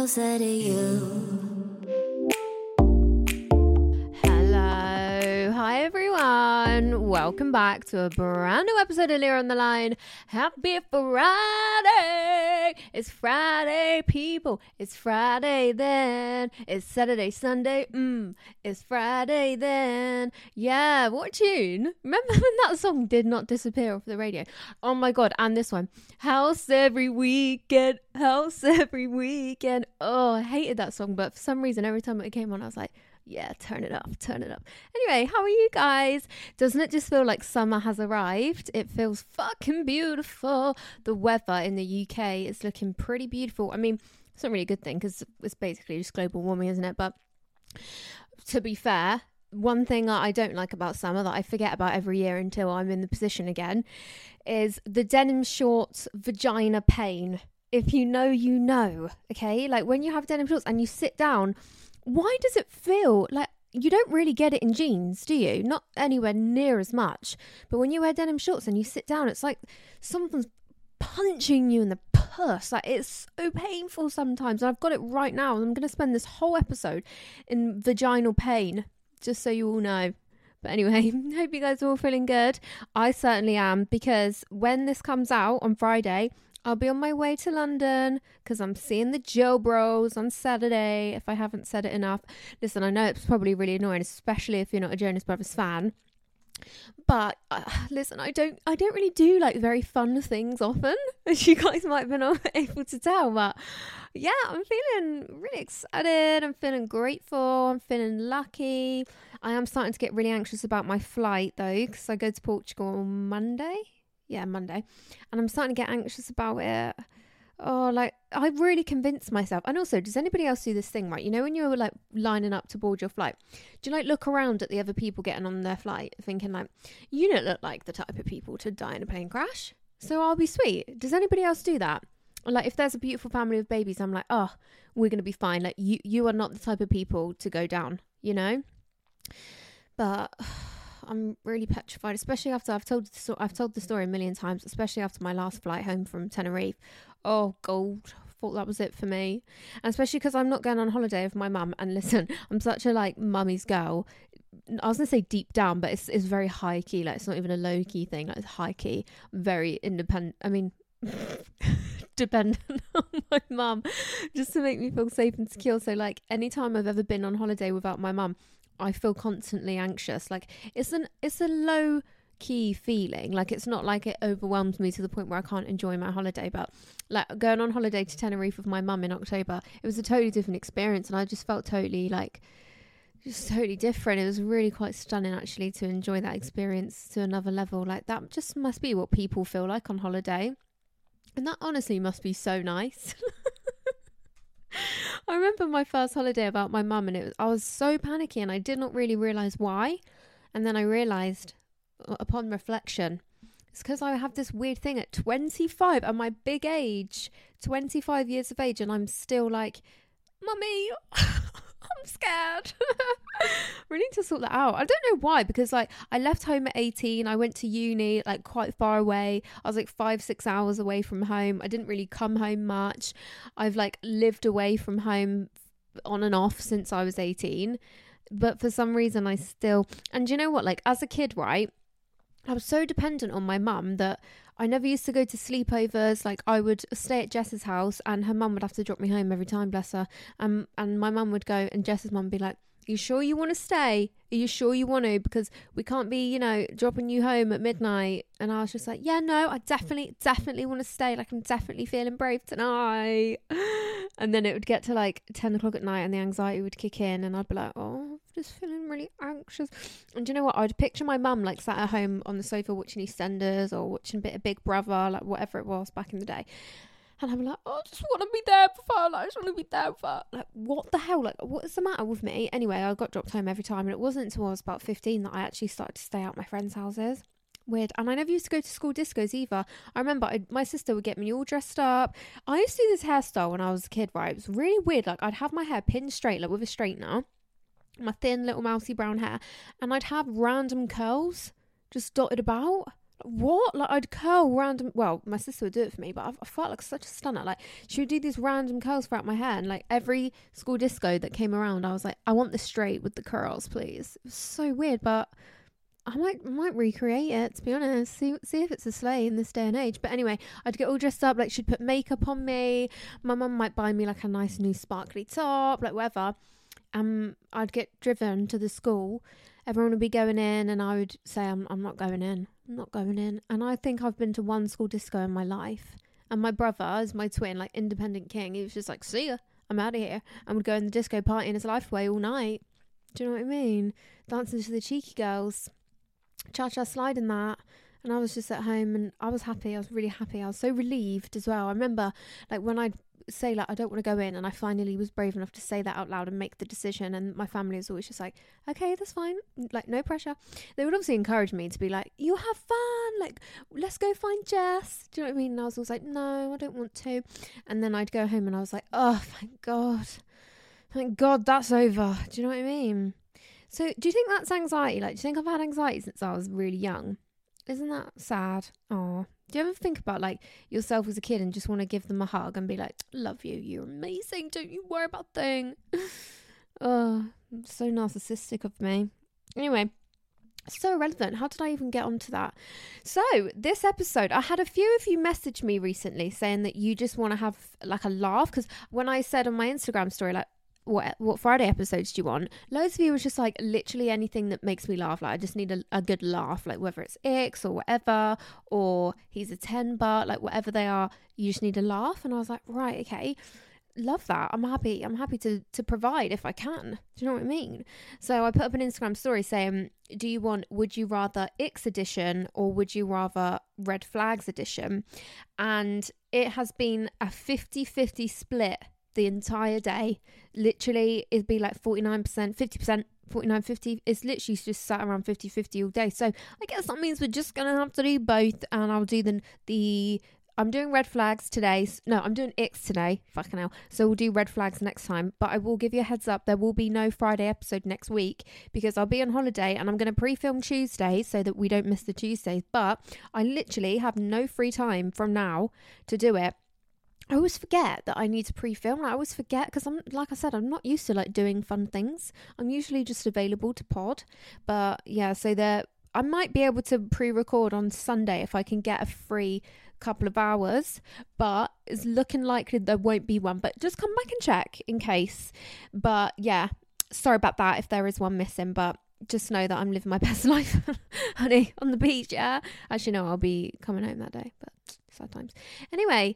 Closer to you. Hello. Hi, everyone. Welcome back to a brand new episode of Leah on the Line. Happy Friday. It's Friday, people. It's Friday then. It's Saturday, Sunday. Mmm. It's Friday then. Yeah, what tune? Remember when that song did not disappear off the radio? Oh my God. And this one. House every weekend. House every weekend. Oh, I hated that song, but for some reason, every time it came on, I was like, yeah, turn it up, turn it up. Anyway, how are you guys? Doesn't it just feel like summer has arrived? It feels fucking beautiful. The weather in the UK is looking pretty beautiful. I mean, it's not really a good thing because it's basically just global warming, isn't it? But to be fair, one thing I don't like about summer that I forget about every year until I'm in the position again is the denim shorts vagina pain. If you know, you know. Okay, like when you have denim shorts and you sit down why does it feel like you don't really get it in jeans, do you? Not anywhere near as much. But when you wear denim shorts and you sit down, it's like someone's punching you in the puss. Like it's so painful sometimes. I've got it right now. And I'm going to spend this whole episode in vaginal pain, just so you all know. But anyway, hope you guys are all feeling good. I certainly am because when this comes out on Friday, I'll be on my way to London because I'm seeing the Jo Bros on Saturday. If I haven't said it enough, listen, I know it's probably really annoying, especially if you're not a Jonas Brothers fan. But uh, listen, I don't, I don't really do like very fun things often, as you guys might have been able to tell. But yeah, I'm feeling really excited. I'm feeling grateful. I'm feeling lucky. I am starting to get really anxious about my flight though, because I go to Portugal on Monday yeah, Monday. And I'm starting to get anxious about it. Oh, like I really convinced myself. And also, does anybody else do this thing, right? You know, when you're like lining up to board your flight, do you like look around at the other people getting on their flight, thinking like, you don't look like the type of people to die in a plane crash, so I'll be sweet. Does anybody else do that? Like, if there's a beautiful family of babies, I'm like, oh, we're gonna be fine. Like, you you are not the type of people to go down, you know. But I'm really petrified, especially after I've told the I've told the story a million times, especially after my last flight home from Tenerife. Oh, gold. Thought that was it for me, and especially because I'm not going on holiday with my mum. And listen, I'm such a like mummy's girl. I was gonna say deep down, but it's it's very high key. Like it's not even a low key thing. Like it's high key, very independent. I mean, dependent on my mum, just to make me feel safe and secure. So like anytime I've ever been on holiday without my mum, I feel constantly anxious. Like it's an it's a low key feeling. Like it's not like it overwhelms me to the point where I can't enjoy my holiday. But like going on holiday to Tenerife with my mum in October, it was a totally different experience, and I just felt totally like just totally different. It was really quite stunning actually to enjoy that experience to another level. Like that just must be what people feel like on holiday. And that honestly must be so nice. I remember my first holiday about my mum, and it was I was so panicky, and I did not really realize why. And then I realized, upon reflection, it's because I have this weird thing at 25, at my big age, 25 years of age, and I'm still like, Mummy, I'm scared. we need to sort that out. I don't know why, because like I left home at 18, I went to uni like quite far away. I was like five, six hours away from home. I didn't really come home much. I've like lived away from home on and off since I was 18. but for some reason I still and you know what like as a kid right I was so dependent on my mum that I never used to go to sleepovers. Like I would stay at Jess's house, and her mum would have to drop me home every time. Bless her. Um, and my mum would go, and Jess's mum would be like, "Are you sure you want to stay? Are you sure you want to? Because we can't be, you know, dropping you home at midnight." And I was just like, "Yeah, no, I definitely, definitely want to stay. Like I'm definitely feeling brave tonight." And then it would get to like ten o'clock at night, and the anxiety would kick in, and I'd be like, "Oh, I'm just feeling really anxious." And you know what? I'd picture my mum like sat at home on the sofa watching EastEnders or watching a bit of Big Brother, like whatever it was back in the day. And I'm like, oh, I just want to be there for. Like, I just want to be there for. Like, what the hell? Like, what is the matter with me? Anyway, I got dropped home every time. And it wasn't until I was about 15 that I actually started to stay out my friends' houses. Weird. And I never used to go to school discos either. I remember I, my sister would get me all dressed up. I used to do this hairstyle when I was a kid, right? It was really weird. Like, I'd have my hair pinned straight, like with a straightener, my thin little mousy brown hair, and I'd have random curls just dotted about what? Like I'd curl random. Well, my sister would do it for me, but I, I felt like such a stunner. Like she would do these random curls throughout my hair, and like every school disco that came around, I was like, I want this straight with the curls, please. It was so weird, but I might might recreate it to be honest. See see if it's a sleigh in this day and age. But anyway, I'd get all dressed up. Like she'd put makeup on me. My mum might buy me like a nice new sparkly top, like whatever. Um, I'd get driven to the school. Everyone would be going in, and I would say, "I'm I'm not going in. I'm not going in." And I think I've been to one school disco in my life. And my brother, is my twin, like independent king, he was just like, "See ya, I'm out of here." And would go in the disco party in his life away all night. Do you know what I mean? Dancing to the cheeky girls cha cha slide in that. And I was just at home and I was happy. I was really happy. I was so relieved as well. I remember like when I'd say like I don't want to go in and I finally was brave enough to say that out loud and make the decision and my family was always just like, Okay, that's fine. Like no pressure. They would obviously encourage me to be like, You have fun, like let's go find Jess. Do you know what I mean? And I was always like, No, I don't want to and then I'd go home and I was like, Oh thank God. Thank God that's over. Do you know what I mean? So, do you think that's anxiety? Like, do you think I've had anxiety since I was really young? Isn't that sad? Oh, do you ever think about like yourself as a kid and just want to give them a hug and be like, "Love you, you're amazing. Don't you worry about thing." oh, so narcissistic of me. Anyway, so relevant. How did I even get onto that? So, this episode, I had a few of you message me recently saying that you just want to have like a laugh because when I said on my Instagram story, like, what what Friday episodes do you want? Loads of you was just like literally anything that makes me laugh. Like I just need a, a good laugh, like whether it's icks or whatever, or he's a ten but like whatever they are, you just need a laugh. And I was like, right, okay, love that. I'm happy. I'm happy to to provide if I can. Do you know what I mean? So I put up an Instagram story saying, do you want would you rather icks edition or would you rather red flags edition? And it has been a 50-50 split the entire day. Literally, it'd be like 49%, 50%, 49 50 it's literally just sat around 50 50 all day. So i guess that means we're just gonna have to do both and i'll do the the i'm doing red flags today. No i'm doing icks today. Fucking hell. So we'll do red flags next time. But i will give you a heads up there will be no friday episode next week because i'll be on holiday and i'm going to pre-film tuesday so that we don't miss the tuesdays. But i literally have no free time from now to do it I always forget that I need to pre-film. I always forget because I'm like I said, I'm not used to like doing fun things. I'm usually just available to pod. But yeah, so there I might be able to pre-record on Sunday if I can get a free couple of hours, but it's looking likely there won't be one. But just come back and check in case. But yeah, sorry about that if there is one missing, but just know that I'm living my best life, honey, on the beach. Yeah, actually, no, I'll be coming home that day, but sad times. Anyway,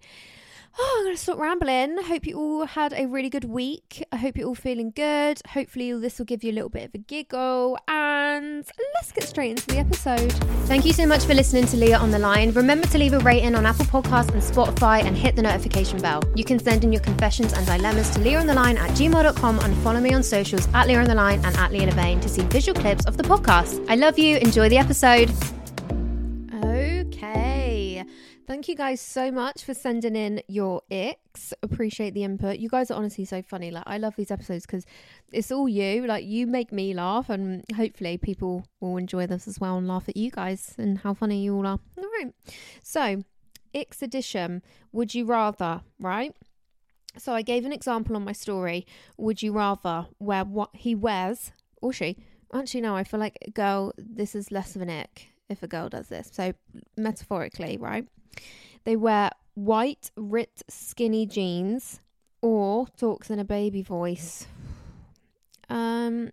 Oh, I'm going to stop rambling. Hope you all had a really good week. I hope you're all feeling good. Hopefully, this will give you a little bit of a giggle. And let's get straight into the episode. Thank you so much for listening to Leah on the Line. Remember to leave a rating on Apple Podcasts and Spotify and hit the notification bell. You can send in your confessions and dilemmas to Leah on the Line at gmail.com and follow me on socials at Leah on the Line and at Leah Levain to see visual clips of the podcast. I love you. Enjoy the episode. Okay. Thank you guys so much for sending in your icks. Appreciate the input. You guys are honestly so funny. Like I love these episodes because it's all you. Like you make me laugh, and hopefully people will enjoy this as well and laugh at you guys and how funny you all are. All right. So, icks edition. Would you rather? Right. So I gave an example on my story. Would you rather wear what he wears or she. Actually, no, I feel like girl, this is less of an ick if a girl does this. So, metaphorically, right? They wear white, ripped, skinny jeans or talks in a baby voice. Um,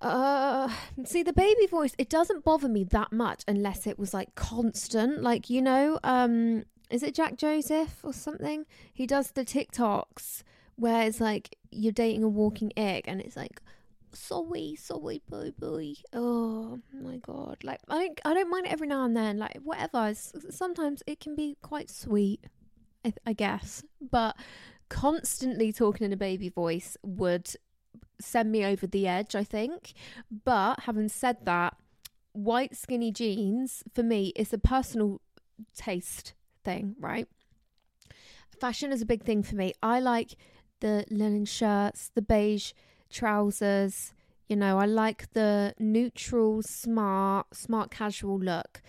uh, see the baby voice. It doesn't bother me that much unless it was like constant. Like you know, um, is it Jack Joseph or something? He does the TikToks where it's like you're dating a walking egg, and it's like sorry, sorry, baby. Oh my god! Like I don't, I don't mind it every now and then. Like whatever. Sometimes it can be quite sweet, I, I guess. But constantly talking in a baby voice would send me over the edge. I think. But having said that, white skinny jeans for me is a personal taste thing, right? Fashion is a big thing for me. I like the linen shirts, the beige trousers. You know, I like the neutral, smart, smart casual look.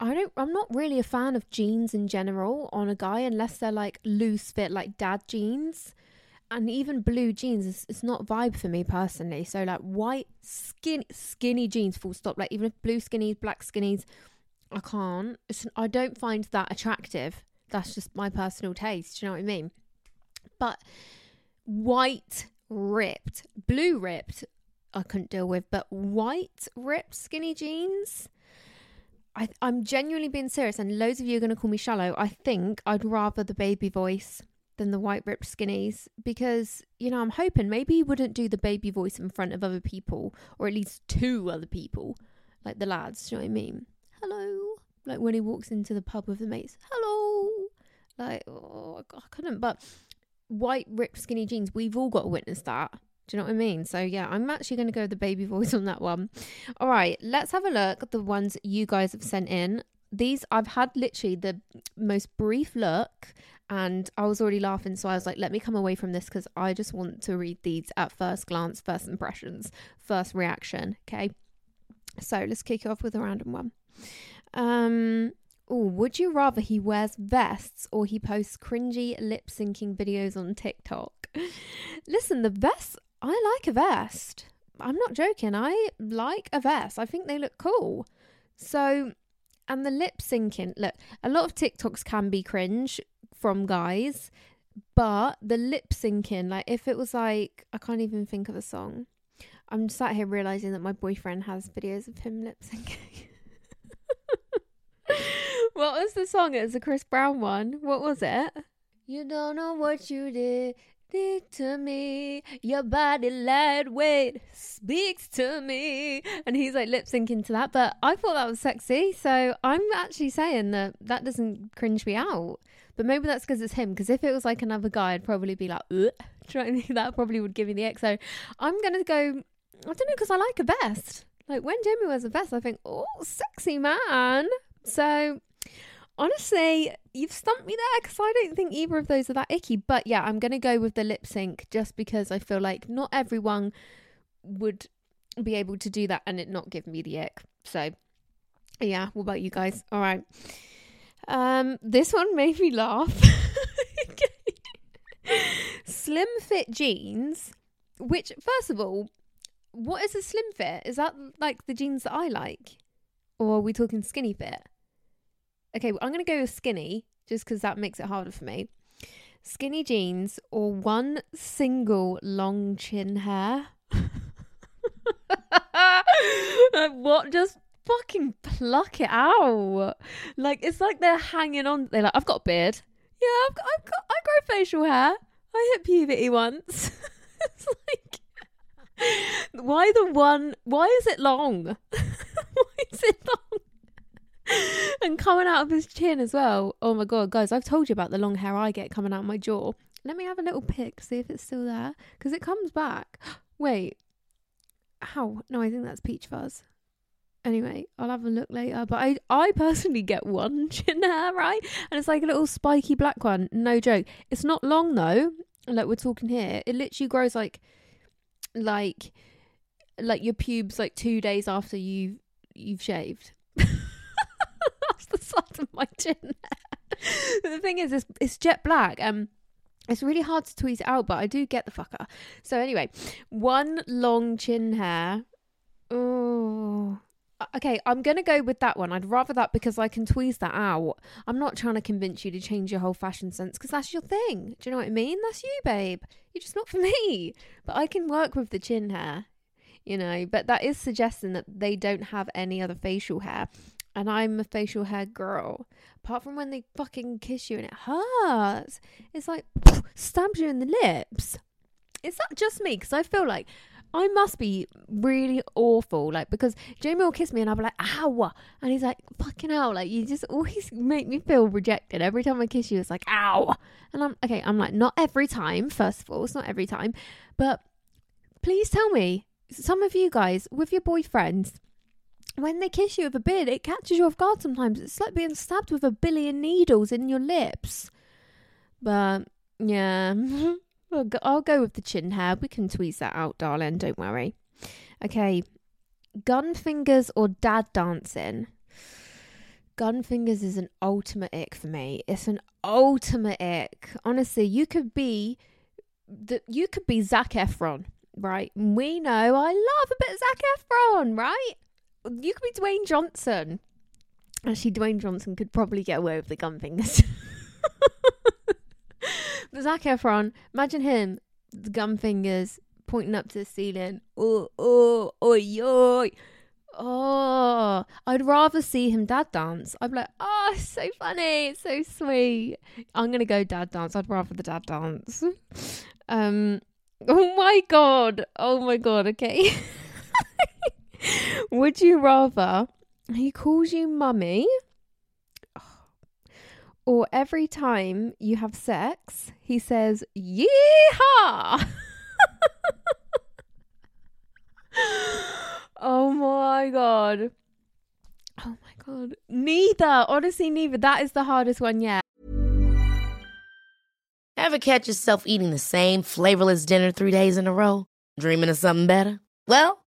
I don't I'm not really a fan of jeans in general on a guy unless they're like loose fit like dad jeans. And even blue jeans is it's not vibe for me personally. So like white skin skinny jeans full stop. Like even if blue skinnies, black skinnies, I can't. It's, I don't find that attractive. That's just my personal taste. Do you know what I mean? But white ripped, blue ripped, I couldn't deal with, but white ripped skinny jeans. I, I'm genuinely being serious, and loads of you are going to call me shallow. I think I'd rather the baby voice than the white ripped skinnies because, you know, I'm hoping maybe he wouldn't do the baby voice in front of other people or at least two other people, like the lads. Do you know what I mean? Hello. Like when he walks into the pub with the mates, hello. Like, oh, I couldn't. But white ripped skinny jeans, we've all got to witness that. Do you know what I mean? So yeah, I'm actually going to go with the baby voice on that one. All right, let's have a look at the ones you guys have sent in. These I've had literally the most brief look and I was already laughing so I was like let me come away from this cuz I just want to read these at first glance, first impressions, first reaction, okay? So, let's kick it off with a random one. Um Oh, would you rather he wears vests or he posts cringy lip syncing videos on TikTok? Listen, the vest, I like a vest. I'm not joking. I like a vest. I think they look cool. So, and the lip syncing, look, a lot of TikToks can be cringe from guys, but the lip syncing, like if it was like, I can't even think of a song. I'm sat here realizing that my boyfriend has videos of him lip syncing. what was the song? It was a Chris Brown one. What was it? You don't know what you did, did to me. Your body lightweight speaks to me. And he's like lip syncing to that. But I thought that was sexy. So I'm actually saying that that doesn't cringe me out. But maybe that's because it's him. Because if it was like another guy, I'd probably be like, Ugh. trying that probably would give me the icks. So I'm going to go, I don't know, because I like a vest. Like when Jamie wears a vest, I think, oh, sexy man. So honestly, you've stumped me there because I don't think either of those are that icky. But yeah, I'm going to go with the lip sync just because I feel like not everyone would be able to do that and it not give me the ick. So yeah, what about you guys? All right. Um, this one made me laugh. slim fit jeans, which first of all, what is a slim fit? Is that like the jeans that I like? Or are we talking skinny fit? Okay, well, I'm going to go with skinny just because that makes it harder for me. Skinny jeans or one single long chin hair. what? Just fucking pluck it out. Like, it's like they're hanging on. They're like, I've got a beard. Yeah, I've got, I've got, I grow facial hair. I hit puberty once. it's like, why the one? Why is it long? why is it long? and coming out of his chin as well. Oh my god, guys, I've told you about the long hair I get coming out of my jaw. Let me have a little pick see if it's still there because it comes back. Wait, how? No, I think that's peach fuzz. Anyway, I'll have a look later. But I, I personally get one chin hair, right? And it's like a little spiky black one. No joke. It's not long though. Like we're talking here. It literally grows like, like, like your pubes like two days after you you've shaved. the side of my chin. the thing is, it's, it's jet black. Um, It's really hard to tweeze it out, but I do get the fucker. So anyway, one long chin hair. Oh, okay. I'm gonna go with that one. I'd rather that because I can tweeze that out. I'm not trying to convince you to change your whole fashion sense because that's your thing. Do you know what I mean? That's you, babe. You're just not for me. But I can work with the chin hair, you know. But that is suggesting that they don't have any other facial hair and I'm a facial hair girl. Apart from when they fucking kiss you and it hurts. It's like stabs you in the lips. Is that just me? Because I feel like I must be really awful. Like because Jamie will kiss me and I'll be like, ow. And he's like, fucking hell. Like you just always make me feel rejected. Every time I kiss you, it's like, ow. And I'm okay, I'm like, not every time, first of all, it's not every time. But please tell me, some of you guys with your boyfriends, when they kiss you with a beard, it catches you off guard sometimes. It's like being stabbed with a billion needles in your lips. But yeah, I'll, go, with the chin hair. We can tweeze that out, darling. Don't worry. Okay, gun fingers or dad dancing. Gun fingers is an ultimate ick for me. It's an ultimate ick. Honestly, you could be the you could be Zac Efron, right? We know I love a bit of Zac Efron, right? You could be Dwayne Johnson. Actually, Dwayne Johnson could probably get away with the gun fingers. but Zac Efron, imagine him, the gun fingers pointing up to the ceiling. Oh, oh, oi, oi. Oh, I'd rather see him dad dance. I'd be like, oh, it's so funny, it's so sweet. I'm gonna go dad dance. I'd rather the dad dance. Um, oh my god, oh my god. Okay. Would you rather he calls you mummy or every time you have sex he says yeehaw? oh my god. Oh my god. Neither. Honestly, neither. That is the hardest one yet. Ever catch yourself eating the same flavorless dinner three days in a row? Dreaming of something better? Well,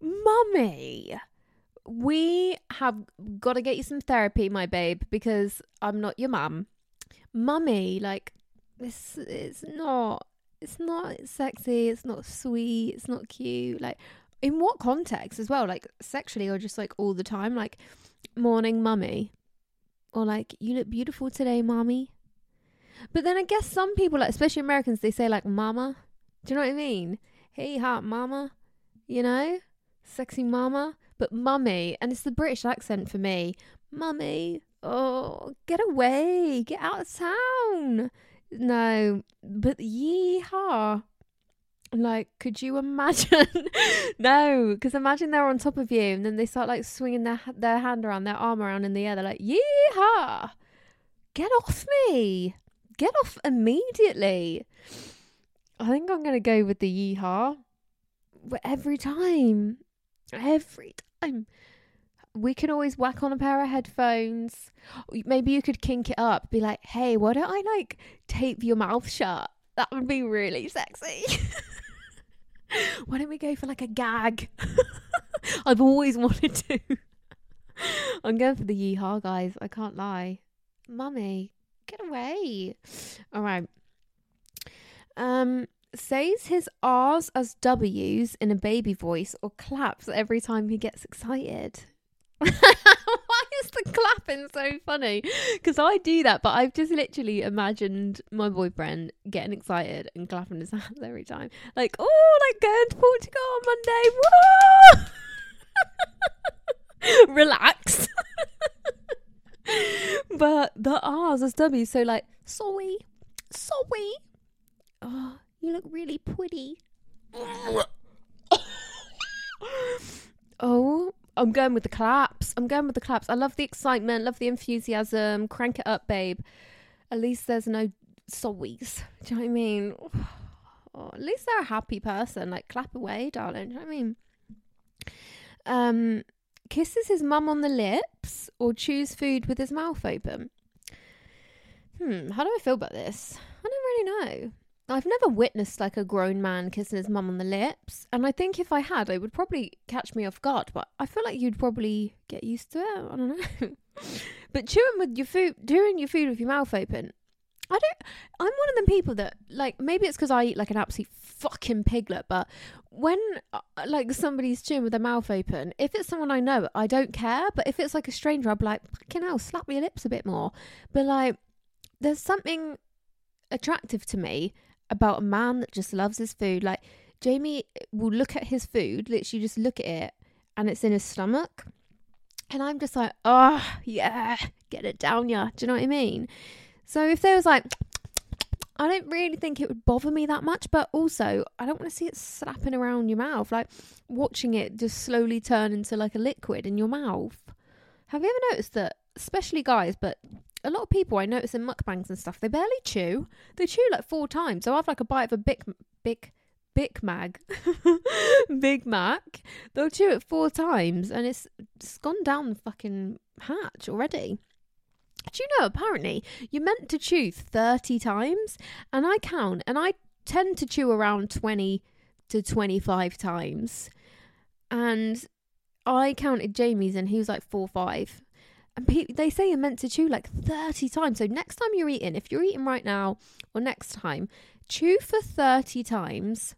mummy, we have got to get you some therapy, my babe, because I'm not your mum. Mummy, like this it's not it's not sexy, it's not sweet, it's not cute. Like in what context as well? Like sexually or just like all the time? Like morning mummy. Or like, you look beautiful today, mommy. But then I guess some people, like especially Americans, they say like mama. Do you know what I mean? Hey hot mama. You know? Sexy mama. But mummy, and it's the British accent for me. Mummy. Oh, get away. Get out of town. No, but yeehaw. Like, could you imagine? no, because imagine they're on top of you and then they start like swinging their their hand around, their arm around in the air. They're like, "Yeehaw! Get off me! Get off immediately!" I think I'm gonna go with the yeehaw. Every time, every time, we can always whack on a pair of headphones. Maybe you could kink it up. Be like, "Hey, why don't I like tape your mouth shut?" That would be really sexy. Why don't we go for like a gag? I've always wanted to. I'm going for the yeehaw, guys. I can't lie. Mummy, get away. All right. Um, says his R's as W's in a baby voice or claps every time he gets excited. Why is the clapping so funny? Because I do that, but I've just literally imagined my boyfriend getting excited and clapping his hands every time. Like, oh, like going to Portugal on Monday. Whoa! Relax. but the R's as W's, so like, sorry, sorry. Oh, you look really pretty. oh I'm going with the claps. I'm going with the claps. I love the excitement, love the enthusiasm. Crank it up, babe. At least there's no sorries. Do you know what I mean? Oh, at least they're a happy person. Like clap away, darling. Do you know what I mean? Um, kisses his mum on the lips or chews food with his mouth open. Hmm, how do I feel about this? I don't really know. I've never witnessed like a grown man kissing his mum on the lips, and I think if I had, it would probably catch me off guard. But I feel like you'd probably get used to it. I don't know. but chewing with your food, doing your food with your mouth open, I don't. I'm one of them people that like maybe it's because I eat like an absolute fucking piglet, but when uh, like somebody's chewing with their mouth open, if it's someone I know, I don't care. But if it's like a stranger, I'll be like, fucking hell, slap your lips a bit more. But like, there's something attractive to me about a man that just loves his food. Like Jamie will look at his food, literally just look at it, and it's in his stomach. And I'm just like, oh, yeah, get it down, yeah. Do you know what I mean? So if there was like, I don't really think it would bother me that much, but also I don't want to see it slapping around your mouth, like watching it just slowly turn into like a liquid in your mouth. Have you ever noticed that, especially guys, but a lot of people I notice in mukbangs and stuff, they barely chew. They chew like four times. So I have like a bite of a big, big, Big Mag, Big Mac. They'll chew it four times, and it's it's gone down the fucking hatch already. Do you know? Apparently, you're meant to chew thirty times, and I count, and I tend to chew around twenty to twenty-five times, and I counted Jamie's, and he was like four five and pe- they say you're meant to chew like 30 times. So next time you're eating, if you're eating right now or next time, chew for 30 times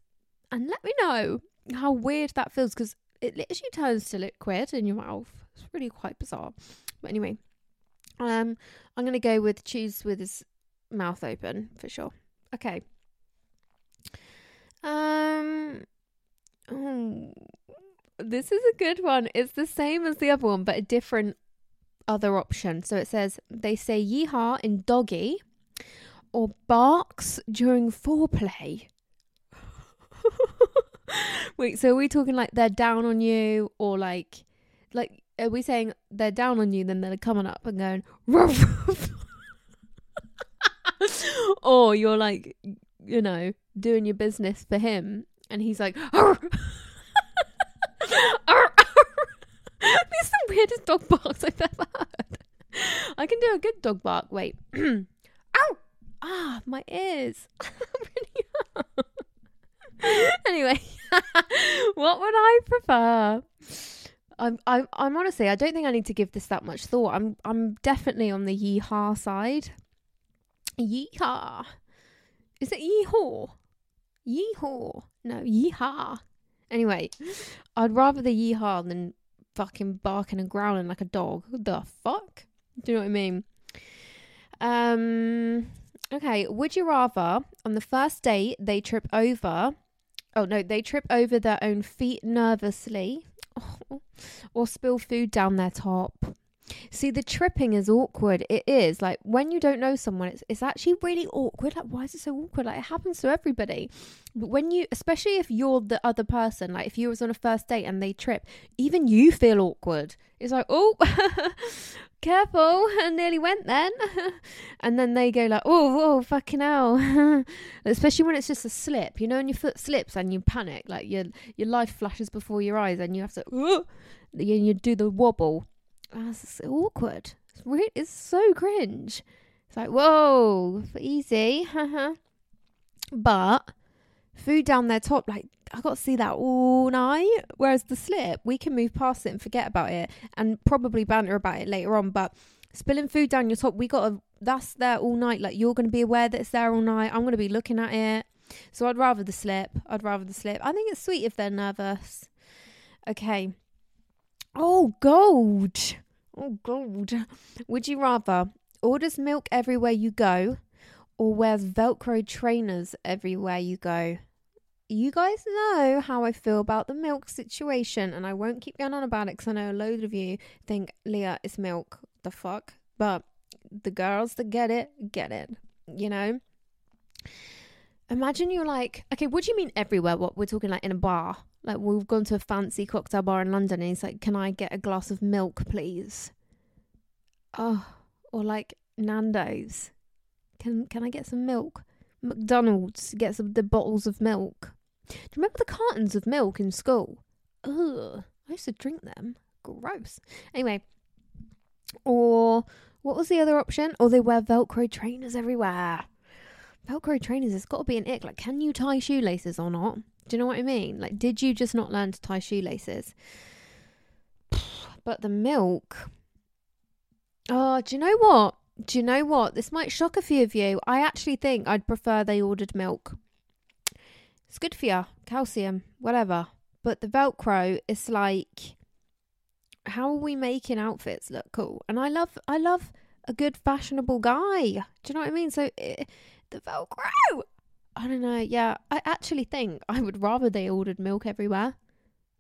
and let me know how weird that feels because it literally turns to liquid in your mouth. It's really quite bizarre. But anyway, um, I'm going to go with chews with his mouth open for sure. Okay. Um, oh, this is a good one. It's the same as the other one, but a different other option. So it says they say yeehaw in doggy or barks during foreplay. Wait, so are we talking like they're down on you or like like are we saying they're down on you then they're coming up and going or you're like you know doing your business for him and he's like These are the weirdest dog barks I've ever do a good dog bark. Wait. Ow! Ah, my ears. anyway, what would I prefer? I'm, I'm, I'm honestly, I don't think I need to give this that much thought. I'm, I'm definitely on the yeehaw side. Yeehaw. Is it yeehaw? Yeehaw. No, yeehaw. Anyway, I'd rather the yeehaw than fucking barking and growling like a dog. The fuck? Do you know what I mean? Um. Okay. Would you rather on the first date they trip over? Oh no, they trip over their own feet nervously, or spill food down their top. See, the tripping is awkward. It is like when you don't know someone, it's it's actually really awkward. Like, why is it so awkward? Like, it happens to everybody. But when you, especially if you're the other person, like if you was on a first date and they trip, even you feel awkward. It's like, oh, careful, I nearly went then. and then they go like, oh, whoa, fucking hell. especially when it's just a slip, you know, and your foot slips and you panic, like your your life flashes before your eyes, and you have to, oh, you, you do the wobble That's awkward. It's, it's so cringe. It's like, whoa, easy. but food down their top, like, I got to see that all night. Whereas the slip, we can move past it and forget about it and probably banter about it later on. But spilling food down your top, we got to, that's there all night. Like, you're going to be aware that it's there all night. I'm going to be looking at it. So I'd rather the slip. I'd rather the slip. I think it's sweet if they're nervous. Okay. Oh, gold. Oh, gold. Would you rather orders milk everywhere you go or wears Velcro trainers everywhere you go? You guys know how I feel about the milk situation, and I won't keep going on about it because I know a load of you think, Leah, is milk. The fuck? But the girls that get it, get it. You know? Imagine you're like, okay, what do you mean everywhere? What we're talking like in a bar? Like we've gone to a fancy cocktail bar in London and he's like, Can I get a glass of milk, please? Oh, or like Nando's. Can can I get some milk? McDonald's get some the bottles of milk. Do you remember the cartons of milk in school? Ugh. I used to drink them. Gross. Anyway. Or what was the other option? Or they wear Velcro trainers everywhere. Velcro trainers, it's got to be an ick. Like, can you tie shoelaces or not? Do you know what I mean? Like, did you just not learn to tie shoelaces? But the milk. Oh, do you know what? Do you know what? This might shock a few of you. I actually think I'd prefer they ordered milk. It's good for you, calcium, whatever. But the Velcro is like, how are we making outfits look cool? And I love, I love a good fashionable guy. Do you know what I mean? So it, eh, the Velcro. I don't know. Yeah, I actually think I would rather they ordered milk everywhere.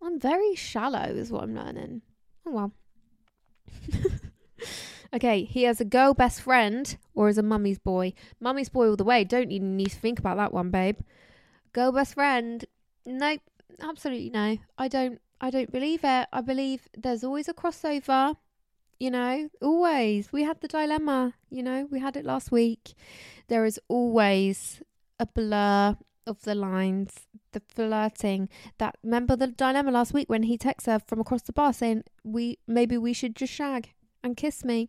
I'm very shallow, is what I'm learning. Oh well. okay, he has a girl best friend or is a mummy's boy. Mummy's boy all the way. Don't even need to think about that one, babe. Girl best friend. Nope, absolutely no. I don't. I don't believe it. I believe there's always a crossover. You know, always. We had the dilemma. You know, we had it last week. There is always a blur of the lines, the flirting. That remember the dilemma last week when he texts her from across the bar saying we maybe we should just shag and kiss me.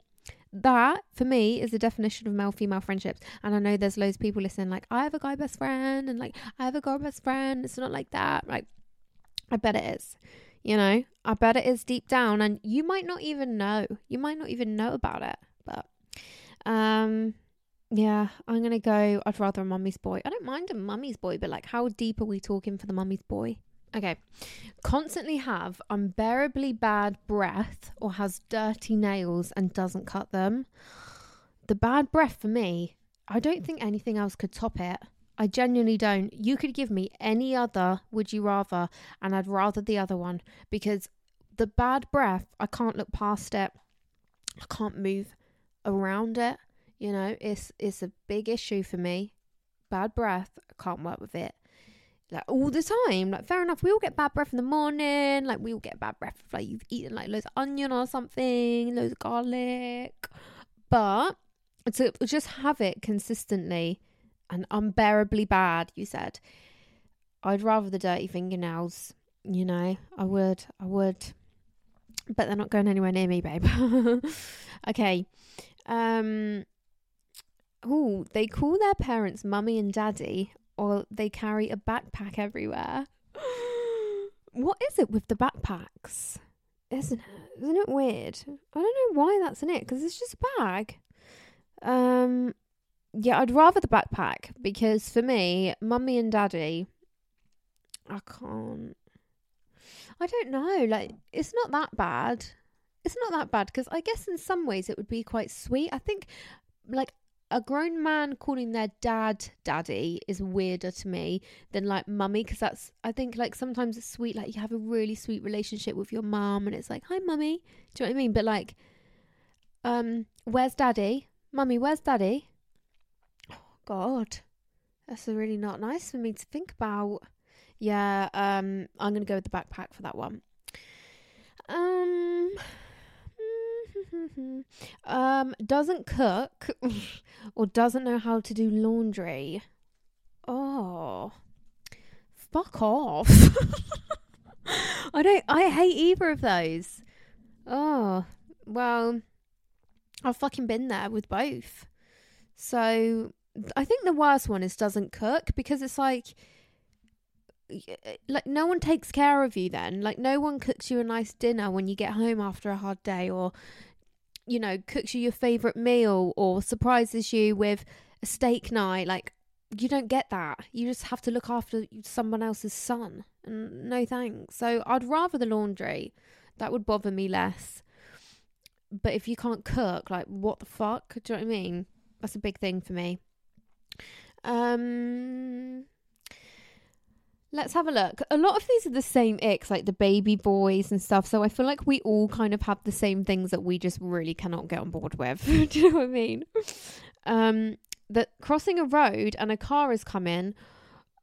That for me is the definition of male female friendships. And I know there's loads of people listening like I have a guy best friend and like I have a girl best friend. It's not like that. Like I bet it is. You know, I bet it is deep down and you might not even know. You might not even know about it. But um yeah, I'm gonna go. I'd rather a mummy's boy. I don't mind a mummy's boy, but like, how deep are we talking for the mummy's boy? Okay. Constantly have unbearably bad breath or has dirty nails and doesn't cut them. The bad breath for me, I don't think anything else could top it. I genuinely don't. You could give me any other would you rather, and I'd rather the other one because the bad breath, I can't look past it. I can't move around it. You know, it's it's a big issue for me. Bad breath, I can't work with it. Like all the time. Like fair enough, we all get bad breath in the morning. Like we all get bad breath if like you've eaten like loads of onion or something, loads of garlic. But to just have it consistently and unbearably bad, you said. I'd rather the dirty fingernails, you know. I would, I would. But they're not going anywhere near me, babe. okay. Um Oh, they call their parents mummy and daddy, or they carry a backpack everywhere. what is it with the backpacks? Isn't it? Isn't it weird? I don't know why that's in it because it's just a bag. Um, yeah, I'd rather the backpack because for me, mummy and daddy, I can't. I don't know. Like, it's not that bad. It's not that bad because I guess in some ways it would be quite sweet. I think, like, a grown man calling their dad daddy is weirder to me than like mummy because that's I think like sometimes it's sweet like you have a really sweet relationship with your mum and it's like hi mummy do you know what I mean but like Um, where's daddy? Mummy, where's daddy? Oh, God. That's really not nice for me to think about. Yeah, um, I'm gonna go with the backpack for that one. Um, um, doesn't cook or doesn't know how to do laundry. Oh, fuck off. I don't, I hate either of those. Oh, well, I've fucking been there with both. So I think the worst one is doesn't cook because it's like, like no one takes care of you then. Like no one cooks you a nice dinner when you get home after a hard day or you know, cooks you your favorite meal or surprises you with a steak night. Like you don't get that. You just have to look after someone else's son. And no thanks. So I'd rather the laundry. That would bother me less. But if you can't cook, like what the fuck? Do you know what I mean? That's a big thing for me. Um Let's have a look. A lot of these are the same icks, like the baby boys and stuff. So I feel like we all kind of have the same things that we just really cannot get on board with. Do you know what I mean? Um, that crossing a road and a car is coming,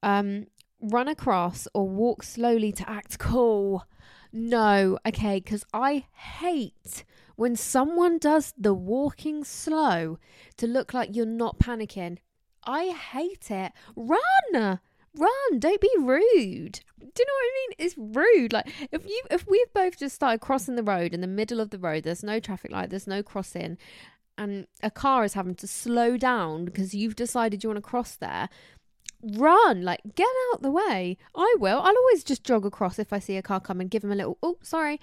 um, run across or walk slowly to act cool. No, okay, because I hate when someone does the walking slow to look like you're not panicking. I hate it. Run! Run don't be rude. Do you know what i mean? It's rude. Like if you if we've both just started crossing the road in the middle of the road there's no traffic light there's no crossing and a car is having to slow down because you've decided you want to cross there run like get out the way. I will. I'll always just jog across if i see a car coming give them a little oh sorry.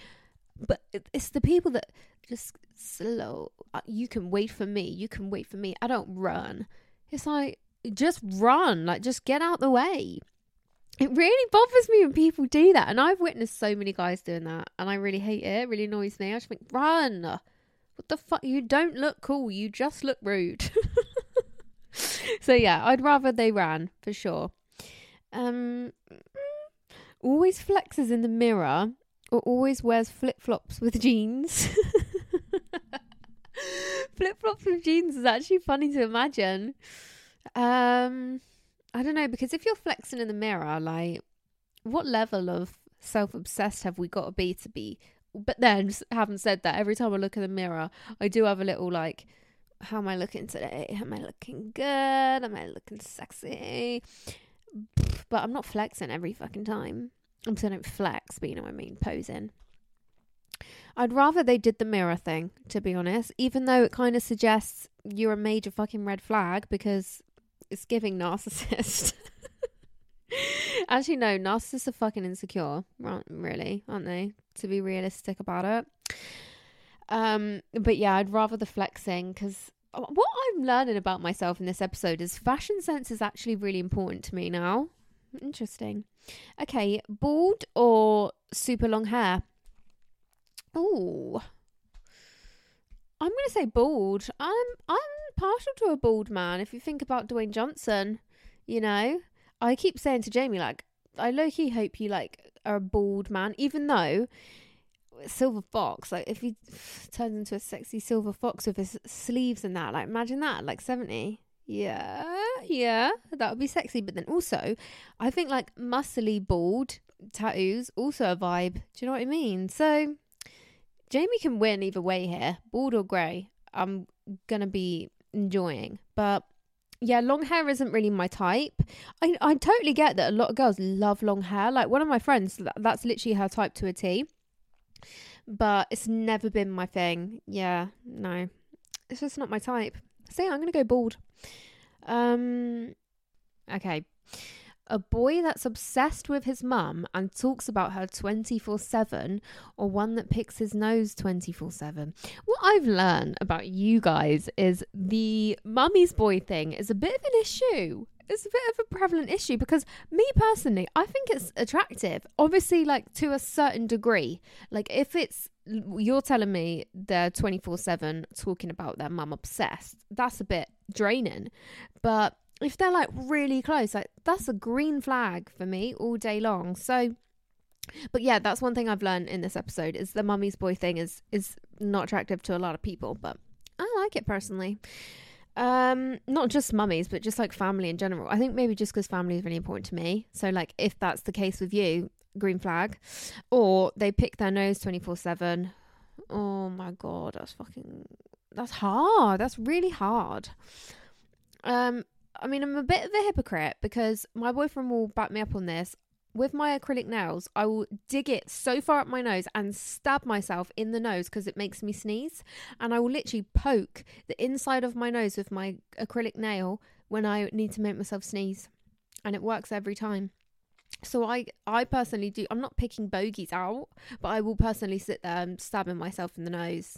But it's the people that just slow uh, you can wait for me you can wait for me. I don't run. It's like just run, like just get out the way. It really bothers me when people do that. And I've witnessed so many guys doing that and I really hate it. It really annoys me. I just think, run. What the fuck? You don't look cool. You just look rude. so yeah, I'd rather they ran for sure. Um, always flexes in the mirror or always wears flip flops with jeans. flip flops with jeans is actually funny to imagine. Um, I don't know because if you're flexing in the mirror, like, what level of self obsessed have we got to be to be? But then, having said that, every time I look in the mirror, I do have a little like, how am I looking today? Am I looking good? Am I looking sexy? But I'm not flexing every fucking time. I'm saying flex, but you know what I mean, posing. I'd rather they did the mirror thing, to be honest, even though it kind of suggests you're a major fucking red flag because it's giving narcissist. Actually, no, narcissists are fucking insecure, right? Really, aren't they? To be realistic about it. Um, but yeah, I'd rather the flexing because what I'm learning about myself in this episode is fashion sense is actually really important to me now. Interesting. Okay, bald or super long hair? Oh, I'm gonna say bald. I'm I'm partial to a bald man. If you think about Dwayne Johnson, you know, I keep saying to Jamie like, I low key hope you like are a bald man, even though silver fox like if he turns into a sexy silver fox with his sleeves and that like imagine that like 70 yeah yeah that would be sexy but then also i think like muscly bald tattoos also a vibe do you know what i mean so Jamie can win either way here, bald or grey. I'm gonna be enjoying, but yeah, long hair isn't really my type. I I totally get that a lot of girls love long hair. Like one of my friends, that's literally her type to a T. But it's never been my thing. Yeah, no, it's just not my type. Yeah, I'm gonna go bald. Um, okay a boy that's obsessed with his mum and talks about her 24 7, or one that picks his nose 24 7. What I've learned about you guys is the mummy's boy thing is a bit of an issue. It's a bit of a prevalent issue because me personally, I think it's attractive. Obviously, like to a certain degree. Like if it's you're telling me they're 24 7 talking about their mum obsessed, that's a bit draining. But if they're like really close, like that's a green flag for me all day long. So but yeah, that's one thing I've learned in this episode is the mummy's boy thing is is not attractive to a lot of people, but I like it personally. Um, not just mummies, but just like family in general. I think maybe just because family is really important to me. So, like, if that's the case with you, green flag. Or they pick their nose 24 7. Oh my God, that's fucking. That's hard. That's really hard. Um, I mean, I'm a bit of a hypocrite because my boyfriend will back me up on this. With my acrylic nails, I will dig it so far up my nose and stab myself in the nose because it makes me sneeze. And I will literally poke the inside of my nose with my acrylic nail when I need to make myself sneeze. And it works every time. So I, I personally do. I'm not picking bogeys out, but I will personally sit there and stabbing myself in the nose,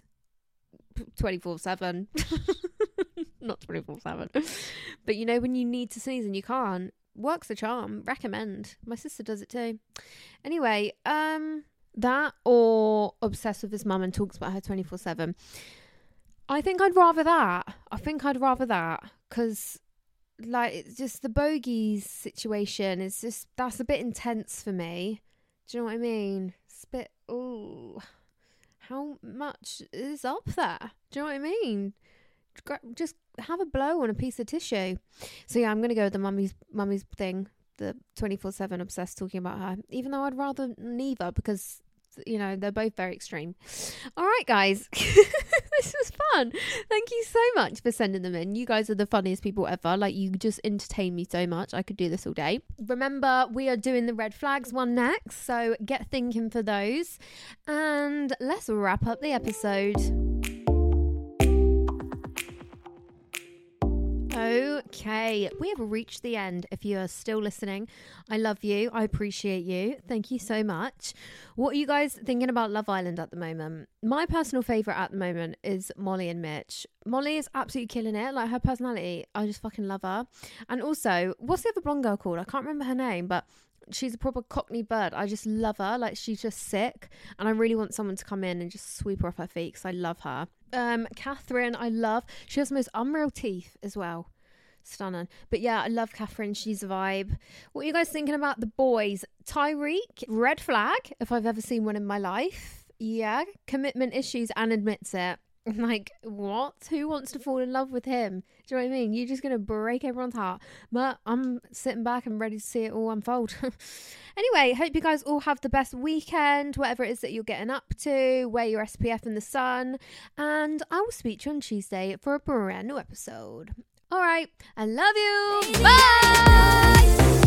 twenty four seven. Not twenty four seven, but you know when you need to sneeze and you can't, works the charm. Recommend. My sister does it too. Anyway, um, that or obsessed with his mum and talks about her twenty four seven. I think I'd rather that. I think I'd rather that because like it's just the bogeys situation is just that's a bit intense for me. Do you know what I mean? It's a bit how much is up there? Do you know what I mean? Just have a blow on a piece of tissue. So yeah, I'm gonna go with the mummy's mummy's thing, the twenty four seven obsessed talking about her. Even though I'd rather neither because you know they're both very extreme. All right, guys, this was fun. Thank you so much for sending them in. You guys are the funniest people ever. Like you just entertain me so much. I could do this all day. Remember, we are doing the red flags one next, so get thinking for those, and let's wrap up the episode. Okay, we have reached the end. If you are still listening, I love you. I appreciate you. Thank you so much. What are you guys thinking about Love Island at the moment? My personal favourite at the moment is Molly and Mitch. Molly is absolutely killing it. Like her personality, I just fucking love her. And also, what's the other blonde girl called? I can't remember her name, but she's a proper cockney bird. I just love her. Like she's just sick, and I really want someone to come in and just sweep her off her feet because I love her. Um, Catherine, I love. She has the most unreal teeth as well. Stunning. But yeah, I love Catherine. She's a vibe. What are you guys thinking about the boys? Tyrique, red flag, if I've ever seen one in my life. Yeah, commitment issues and admits it. Like, what? Who wants to fall in love with him? Do you know what I mean? You're just going to break everyone's heart. But I'm sitting back and ready to see it all unfold. anyway, hope you guys all have the best weekend, whatever it is that you're getting up to. Wear your SPF in the sun. And I will speak to you on Tuesday for a brand new episode. All right. I love you. Bye.